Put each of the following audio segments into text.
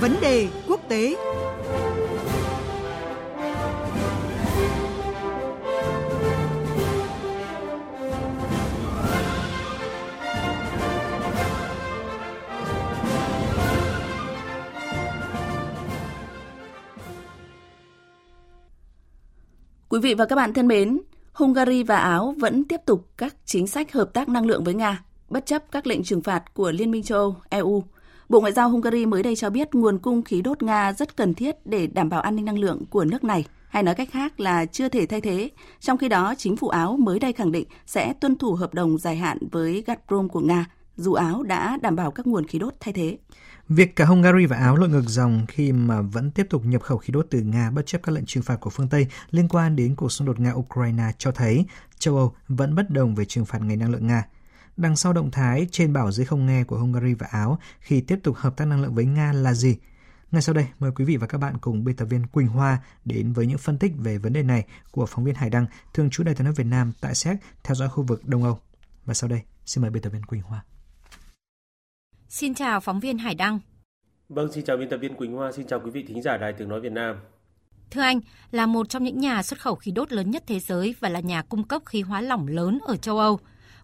Vấn đề quốc tế Quý vị và các bạn thân mến, Hungary và Áo vẫn tiếp tục các chính sách hợp tác năng lượng với Nga, bất chấp các lệnh trừng phạt của Liên minh châu Âu, EU. Bộ Ngoại giao Hungary mới đây cho biết nguồn cung khí đốt Nga rất cần thiết để đảm bảo an ninh năng lượng của nước này, hay nói cách khác là chưa thể thay thế. Trong khi đó, chính phủ Áo mới đây khẳng định sẽ tuân thủ hợp đồng dài hạn với Gazprom của Nga, dù Áo đã đảm bảo các nguồn khí đốt thay thế. Việc cả Hungary và Áo lội ngược dòng khi mà vẫn tiếp tục nhập khẩu khí đốt từ Nga bất chấp các lệnh trừng phạt của phương Tây liên quan đến cuộc xung đột Nga-Ukraine cho thấy châu Âu vẫn bất đồng về trừng phạt ngành năng lượng Nga. Đằng sau động thái trên bảo dưới không nghe của Hungary và Áo khi tiếp tục hợp tác năng lượng với Nga là gì? Ngay sau đây, mời quý vị và các bạn cùng biên tập viên Quỳnh Hoa đến với những phân tích về vấn đề này của phóng viên Hải Đăng, thường trú Đại tiếng nói Việt Nam tại Séc, theo dõi khu vực Đông Âu. Và sau đây, xin mời biên tập viên Quỳnh Hoa. Xin chào phóng viên Hải Đăng. Vâng, xin chào biên tập viên Quỳnh Hoa, xin chào quý vị thính giả Đài Tiếng Nói Việt Nam. Thưa anh, là một trong những nhà xuất khẩu khí đốt lớn nhất thế giới và là nhà cung cấp khí hóa lỏng lớn ở châu Âu,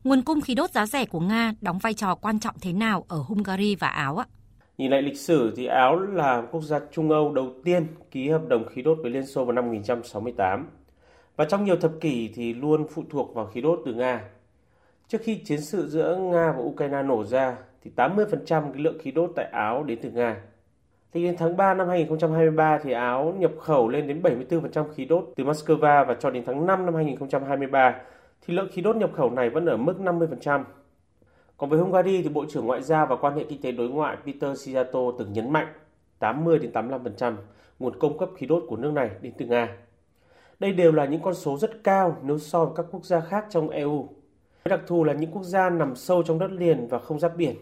nguồn cung khí đốt giá rẻ của Nga đóng vai trò quan trọng thế nào ở Hungary và Áo ạ? Nhìn lại lịch sử thì Áo là quốc gia Trung Âu đầu tiên ký hợp đồng khí đốt với Liên Xô vào năm 1968. Và trong nhiều thập kỷ thì luôn phụ thuộc vào khí đốt từ Nga. Trước khi chiến sự giữa Nga và Ukraine nổ ra thì 80% cái lượng khí đốt tại Áo đến từ Nga. Thì đến tháng 3 năm 2023 thì Áo nhập khẩu lên đến 74% khí đốt từ Moscow và cho đến tháng 5 năm 2023 thì lượng khí đốt nhập khẩu này vẫn ở mức 50%. Còn với Hungary thì Bộ trưởng Ngoại giao và quan hệ kinh tế đối ngoại Peter Sijato từng nhấn mạnh 80 đến 85% nguồn cung cấp khí đốt của nước này đến từ Nga. Đây đều là những con số rất cao nếu so với các quốc gia khác trong EU. Đặc thù là những quốc gia nằm sâu trong đất liền và không giáp biển.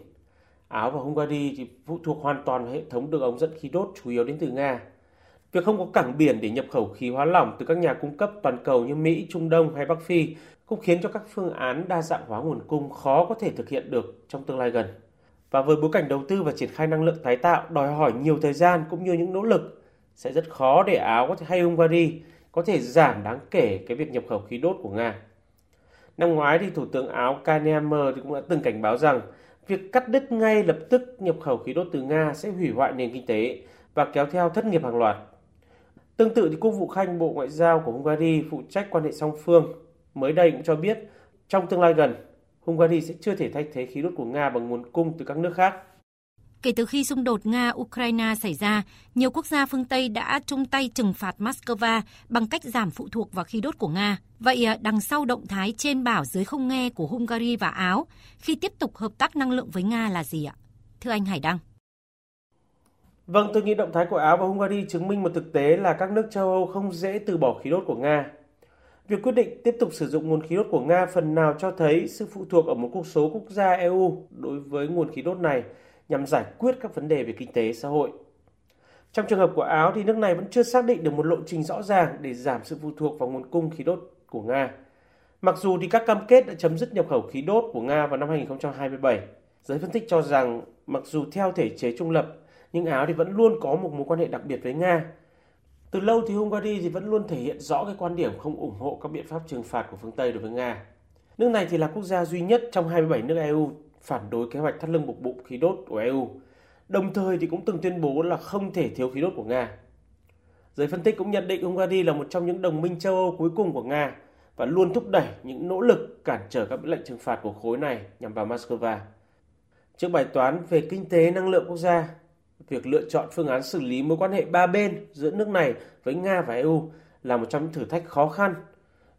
Áo và Hungary thì phụ thuộc hoàn toàn vào hệ thống đường ống dẫn khí đốt chủ yếu đến từ Nga. Việc không có cảng biển để nhập khẩu khí hóa lỏng từ các nhà cung cấp toàn cầu như Mỹ, Trung Đông hay Bắc Phi cũng khiến cho các phương án đa dạng hóa nguồn cung khó có thể thực hiện được trong tương lai gần. Và với bối cảnh đầu tư và triển khai năng lượng tái tạo đòi hỏi nhiều thời gian cũng như những nỗ lực, sẽ rất khó để Áo có thể hay Hungary có thể giảm đáng kể cái việc nhập khẩu khí đốt của Nga. Năm ngoái thì Thủ tướng Áo Kanyamer thì cũng đã từng cảnh báo rằng việc cắt đứt ngay lập tức nhập khẩu khí đốt từ Nga sẽ hủy hoại nền kinh tế và kéo theo thất nghiệp hàng loạt. Tương tự thì Quốc vụ Khanh Bộ Ngoại giao của Hungary phụ trách quan hệ song phương mới đây cũng cho biết trong tương lai gần, Hungary sẽ chưa thể thay thế khí đốt của Nga bằng nguồn cung từ các nước khác. Kể từ khi xung đột Nga-Ukraine xảy ra, nhiều quốc gia phương Tây đã chung tay trừng phạt Moscow bằng cách giảm phụ thuộc vào khí đốt của Nga. Vậy à, đằng sau động thái trên bảo dưới không nghe của Hungary và Áo khi tiếp tục hợp tác năng lượng với Nga là gì ạ? Thưa anh Hải Đăng. Vâng, tôi nghĩ động thái của Áo và Hungary chứng minh một thực tế là các nước châu Âu không dễ từ bỏ khí đốt của Nga. Việc quyết định tiếp tục sử dụng nguồn khí đốt của Nga phần nào cho thấy sự phụ thuộc ở một cuộc số quốc gia EU đối với nguồn khí đốt này nhằm giải quyết các vấn đề về kinh tế xã hội. Trong trường hợp của Áo thì nước này vẫn chưa xác định được một lộ trình rõ ràng để giảm sự phụ thuộc vào nguồn cung khí đốt của Nga. Mặc dù thì các cam kết đã chấm dứt nhập khẩu khí đốt của Nga vào năm 2027, giới phân tích cho rằng mặc dù theo thể chế trung lập, nhưng Áo thì vẫn luôn có một mối quan hệ đặc biệt với Nga. Từ lâu thì Hungary thì vẫn luôn thể hiện rõ cái quan điểm không ủng hộ các biện pháp trừng phạt của phương Tây đối với Nga. Nước này thì là quốc gia duy nhất trong 27 nước EU phản đối kế hoạch thắt lưng buộc bụng khí đốt của EU. Đồng thời thì cũng từng tuyên bố là không thể thiếu khí đốt của Nga. Giới phân tích cũng nhận định Hungary là một trong những đồng minh châu Âu cuối cùng của Nga và luôn thúc đẩy những nỗ lực cản trở các lệnh trừng phạt của khối này nhằm vào Moscow. Trước bài toán về kinh tế năng lượng quốc gia, việc lựa chọn phương án xử lý mối quan hệ ba bên giữa nước này với Nga và EU là một trong những thử thách khó khăn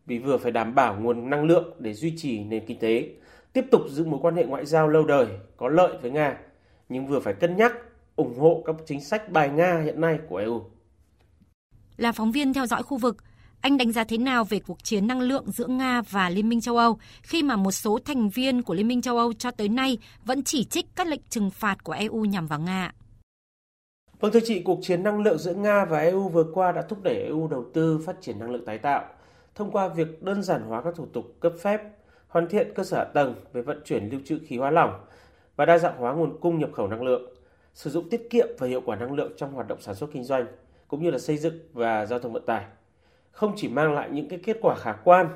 vì vừa phải đảm bảo nguồn năng lượng để duy trì nền kinh tế, tiếp tục giữ mối quan hệ ngoại giao lâu đời có lợi với Nga, nhưng vừa phải cân nhắc ủng hộ các chính sách bài Nga hiện nay của EU. Là phóng viên theo dõi khu vực, anh đánh giá thế nào về cuộc chiến năng lượng giữa Nga và Liên minh châu Âu khi mà một số thành viên của Liên minh châu Âu cho tới nay vẫn chỉ trích các lệnh trừng phạt của EU nhằm vào Nga? Vâng thưa chị, cuộc chiến năng lượng giữa Nga và EU vừa qua đã thúc đẩy EU đầu tư phát triển năng lượng tái tạo thông qua việc đơn giản hóa các thủ tục cấp phép, hoàn thiện cơ sở hạ tầng về vận chuyển lưu trữ khí hóa lỏng và đa dạng hóa nguồn cung nhập khẩu năng lượng. sử dụng tiết kiệm và hiệu quả năng lượng trong hoạt động sản xuất kinh doanh, cũng như là xây dựng và giao thông vận tải. Không chỉ mang lại những cái kết quả khả quan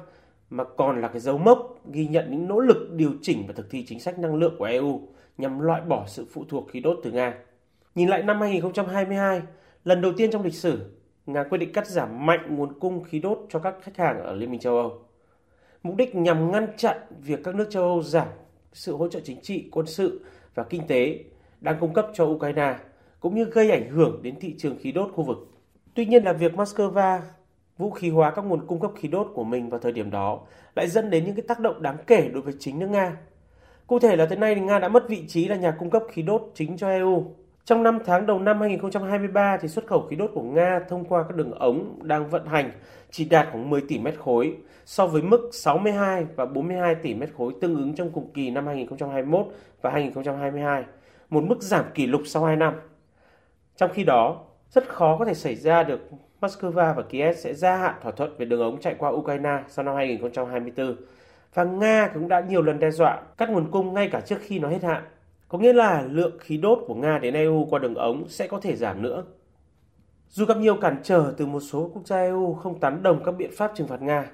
mà còn là cái dấu mốc ghi nhận những nỗ lực điều chỉnh và thực thi chính sách năng lượng của EU nhằm loại bỏ sự phụ thuộc khí đốt từ Nga. Nhìn lại năm 2022, lần đầu tiên trong lịch sử, Nga quyết định cắt giảm mạnh nguồn cung khí đốt cho các khách hàng ở Liên minh châu Âu. Mục đích nhằm ngăn chặn việc các nước châu Âu giảm sự hỗ trợ chính trị, quân sự và kinh tế đang cung cấp cho Ukraine, cũng như gây ảnh hưởng đến thị trường khí đốt khu vực. Tuy nhiên là việc Moscow vũ khí hóa các nguồn cung cấp khí đốt của mình vào thời điểm đó lại dẫn đến những cái tác động đáng kể đối với chính nước Nga. Cụ thể là tới nay thì Nga đã mất vị trí là nhà cung cấp khí đốt chính cho EU. Trong 5 tháng đầu năm 2023 thì xuất khẩu khí đốt của Nga thông qua các đường ống đang vận hành chỉ đạt khoảng 10 tỷ mét khối so với mức 62 và 42 tỷ mét khối tương ứng trong cùng kỳ năm 2021 và 2022, một mức giảm kỷ lục sau 2 năm. Trong khi đó, rất khó có thể xảy ra được Moscow và Kiev sẽ gia hạn thỏa thuận về đường ống chạy qua Ukraine sau năm 2024. Và Nga cũng đã nhiều lần đe dọa cắt nguồn cung ngay cả trước khi nó hết hạn. Có nghĩa là lượng khí đốt của Nga đến EU qua đường ống sẽ có thể giảm nữa. Dù gặp nhiều cản trở từ một số quốc gia EU không tán đồng các biện pháp trừng phạt Nga,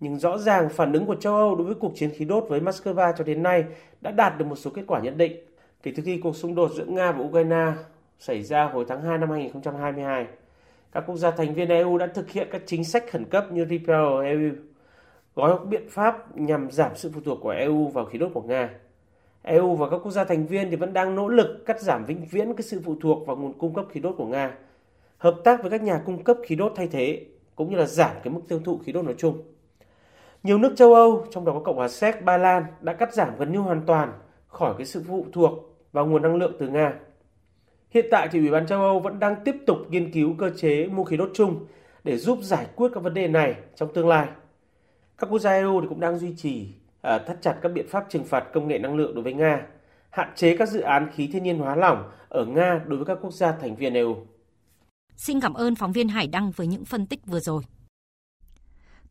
nhưng rõ ràng phản ứng của châu Âu đối với cuộc chiến khí đốt với Moscow cho đến nay đã đạt được một số kết quả nhất định kể từ khi cuộc xung đột giữa Nga và Ukraine xảy ra hồi tháng 2 năm 2022 các quốc gia thành viên EU đã thực hiện các chính sách khẩn cấp như Repair EU, gói biện pháp nhằm giảm sự phụ thuộc của EU vào khí đốt của Nga. EU và các quốc gia thành viên thì vẫn đang nỗ lực cắt giảm vĩnh viễn cái sự phụ thuộc vào nguồn cung cấp khí đốt của Nga, hợp tác với các nhà cung cấp khí đốt thay thế, cũng như là giảm cái mức tiêu thụ khí đốt nói chung. Nhiều nước châu Âu, trong đó có Cộng hòa Séc, Ba Lan đã cắt giảm gần như hoàn toàn khỏi cái sự phụ thuộc vào nguồn năng lượng từ Nga. Hiện tại thì Ủy ban châu Âu vẫn đang tiếp tục nghiên cứu cơ chế mua khí đốt chung để giúp giải quyết các vấn đề này trong tương lai. Các quốc gia EU thì cũng đang duy trì à, thắt chặt các biện pháp trừng phạt công nghệ năng lượng đối với Nga, hạn chế các dự án khí thiên nhiên hóa lỏng ở Nga đối với các quốc gia thành viên EU. Xin cảm ơn phóng viên Hải Đăng với những phân tích vừa rồi.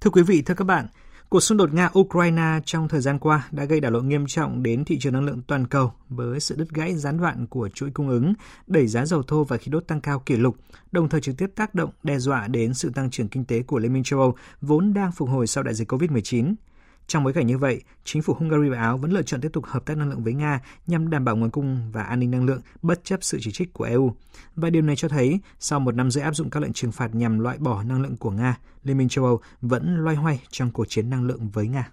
Thưa quý vị, thưa các bạn, Cuộc xung đột Nga-Ukraine trong thời gian qua đã gây đảo lộn nghiêm trọng đến thị trường năng lượng toàn cầu với sự đứt gãy gián đoạn của chuỗi cung ứng, đẩy giá dầu thô và khí đốt tăng cao kỷ lục, đồng thời trực tiếp tác động đe dọa đến sự tăng trưởng kinh tế của Liên minh châu Âu vốn đang phục hồi sau đại dịch COVID-19. Trong bối cảnh như vậy, chính phủ Hungary và Áo vẫn lựa chọn tiếp tục hợp tác năng lượng với Nga nhằm đảm bảo nguồn cung và an ninh năng lượng bất chấp sự chỉ trích của EU. Và điều này cho thấy, sau một năm rưỡi áp dụng các lệnh trừng phạt nhằm loại bỏ năng lượng của Nga, Liên minh châu Âu vẫn loay hoay trong cuộc chiến năng lượng với Nga.